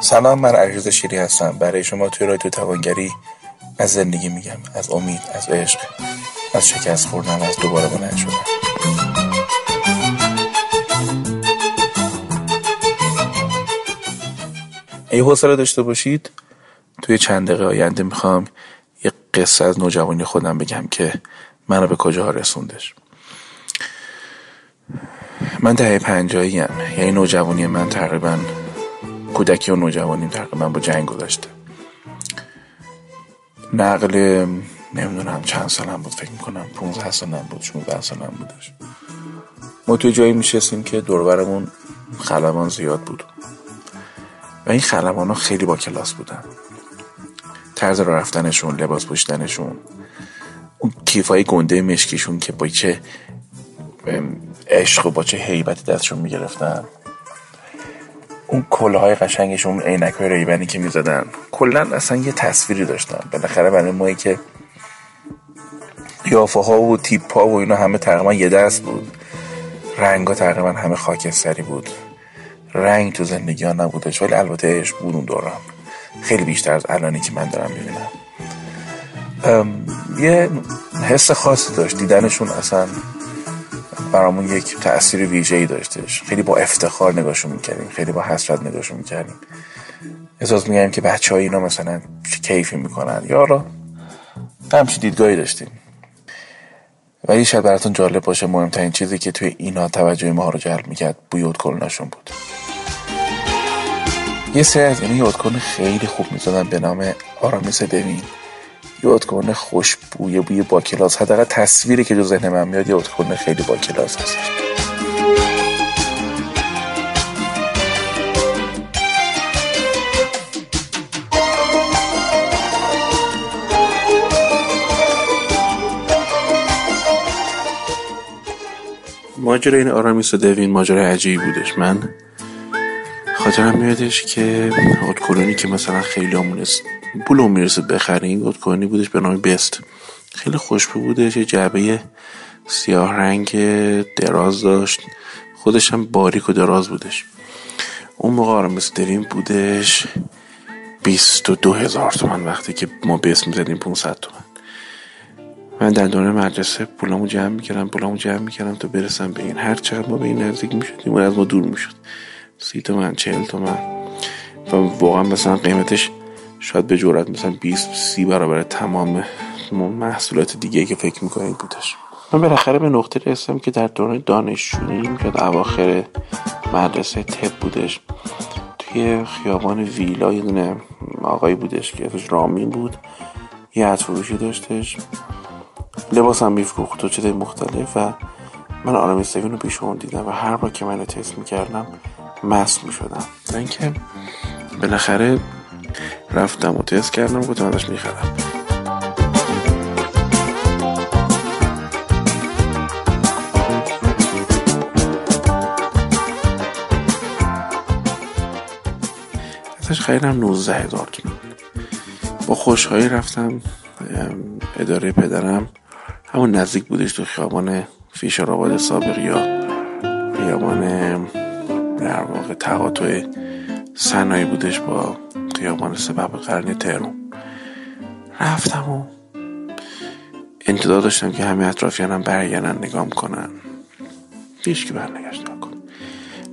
سلام من علیرضا شیری هستم. برای شما توی رادیو توانگری از زندگی میگم از امید از عشق از شکست خوردن از دوباره بلند شدن. ای حوصله داشته باشید توی چند دقیقه آینده می‌خوام یه قصه از نوجوانی خودم بگم که منو به کجا رسوندش. من دهه پنجایی هم. یعنی نوجوانی من تقریبا کودکی و نوجوانیم تقریبا با جنگ گذاشته نقل نمی‌دونم چند سالم بود فکر می‌کنم 15 سالم بود 16 سالم بودش. ما توی جایی میشستیم که دوربرمون خلبان زیاد بود. و این خلبان ها خیلی با کلاس بودن. طرز را رفتنشون لباس پوشیدنشون اون کیفای گنده مشکیشون که با چه عشق و با چه حیبتی دستشون می‌گرفتن. اون کله های قشنگشون اون عینک های ریبنی که می‌زدن کلا اصلا یه تصویری داشتن. بالاخره برای مایی که قیافه ها و تیپ ها و اینا همه تقریبا یه دست بود. رنگ ها تقریبا همه خاکستری بود. رنگ تو زندگی ها نبودش ولی البته عشق بود اون دوران. خیلی بیشتر از الانی که من دارم می‌بینم. یه حس خاصی داشت. دیدنشون اصلا برامون یک تأثیر ویژه ای داشتش خیلی با افتخار نگاهشون می‌کردیم خیلی با حسرت نگاهشون می‌کردیم احساس میگم که بچه های اینا مثلا کیفی می‌کنن. یا را همچین دیدگاهی داشتیم. ولی شاید براتون جالب باشه مهمترین چیزی که توی اینا توجه ما رو جلب می‌کرد بوی اتکلوناشون بود. یه سری از اینا یه خیلی خوب می‌زدن به نام آرامیس دوین یه خوش بوی بوی با کلاس حداقل تصویری که جو ذهن من میاد یه خیلی با کلاس هست. ماجرا این آرامیس و دوین ماجرا عجیبی بودش. من خاطرم میادش که اتکلونی که مثلا خیلی است پولو می‌رسه بخریم اتکلونی بودش به نام بست. خیلی خوشبو بودش. یه جعبه سیاه رنگ دراز داشت. خودش هم باریک و دراز بودش. اون موقع آرامیس دوین بودش بیست و دو هزار تومن وقتی که ما بست می‌زدیم 500 تومن من در دوره مدرسه پولامو جمع می‌کردم پولامو جمع می‌کردم تا برسم به این هر چقدر ما به این نزدیک می‌شدیم اون از ما دور می‌شد. سی تومن چهل تومن و واقعا مثلا قیمتش شاید به جورت مثلا 20 سی برابر تمام محصولات دیگه که فکر می‌کنید بودش. من بالاخره به نقطه رسیدم که در دوران دانشجوییم که اواخر مدرسه تپ بودش. توی خیابان ویلا یه دونه آقایی بودش که اسمش رامین بود. یه عطر فروشی داشتش. لباس هم میفروخت و چیزای مختلف و من آرامی رو پیش اون دیدم و هر بار که من تست می‌کردم مست می‌شدم. اینکه بالاخره رفتم و تست کردم گفتم ازش می‌خرم. ازش خریدم 19 هزار تومن با خوشحالی رفتم اداره پدرم. همون نزدیک بودش تو خیابان فیشر آباد سابق یا خیابان در واقع تقاطع سنایی بودش با خیابان سبب قرنی تهرون رفتم و انتظار داشتم که همه اطرافیانم برگردن نگام کنن هیچ که برنگشت نکن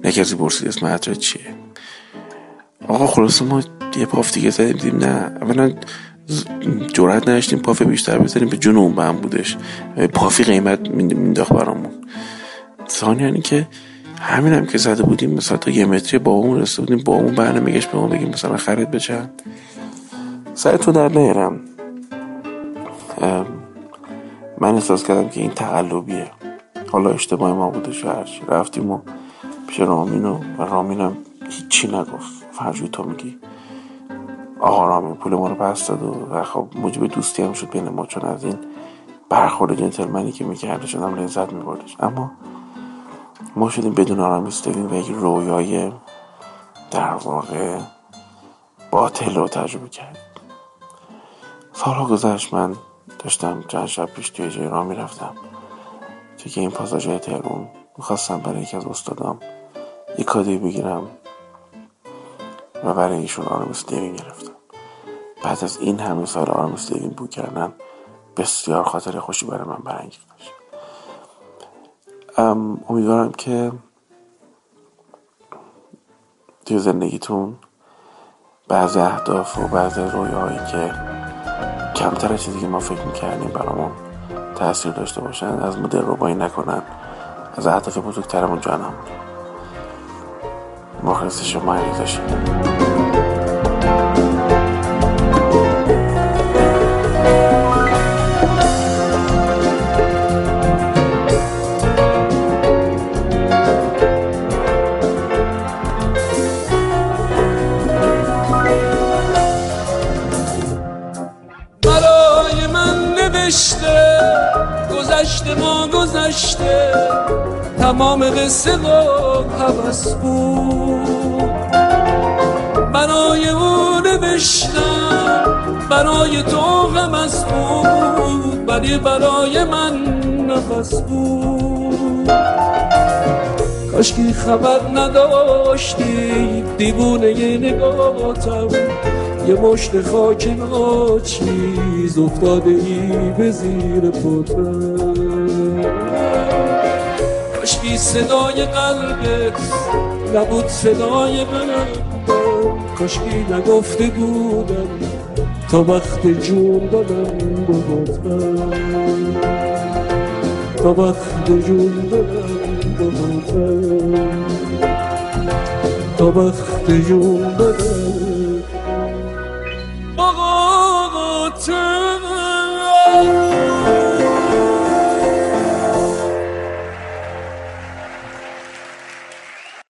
نه کسی پرسید اسم عطر چیه. آقا خلاصه ما یه پاف دیگه زدیم دیم نه. اولا جرات نداشتیم پاف بیشتر بزنیم به جون اون بودش. پافی قیمت مینداخت برامون. ثانیانی که همین هم که زده بودیم مثلا تا یه متری با اون رسته بودیم با اون برنامه به ما بگیم مثلا خرید بچند سر تو در نیرم من احساس کردم که این تقلبیه حالا اشتباه ما بوده هرچی رفتیم و پیش رامین و رامینم هیچی نگفت. فرجوی تو میگی. آقا رامین پول ما رو پس داد و خب موجب دوستی هم شد بین ما چون از این برخورد جنتلمنی که می‌کرده شدم لذت میبردش. اما ما شدیم بدون آرامیز و یک رویای در واقع باطل رو تجربه کرد سالها گذشت من داشتم چند شب پیش توی جای راه می‌رفتم توی این پاساژ تهرون می‌خواستم برای یکی از استادام یه کادوی بگیرم و برای ایشون Aramis Devin گرفتم. بعد از این همه سال Aramis Devin بو کردن بسیار خاطر خوشی برای من برانگیختش امیدوارم که توی زندگیتون بعض اهداف و بعض رویاهایی که کمتر چیزی که ما فکر می‌کردیم برامون تاثیر داشته باشن از ما دل نکنن. از اهداف بزرگترمون جانم. مخلص شما عزیز گذشته ما گذشته تمام قصه و حوث بود. برای او نوشتم برای تو غم از بود ولی برای من نفس بود. کاشکی خبر نداشتی دیوونه نگاتم یه مشت خاک ناچیز افتاده ای به زیر پترم کاشکی صدای قلبت نبود صدای من. کاشکی نگفته بودم تا وقت جون دادم بگفتم تا وقت جون دادم بگفتم تا وقت جون دادم بقا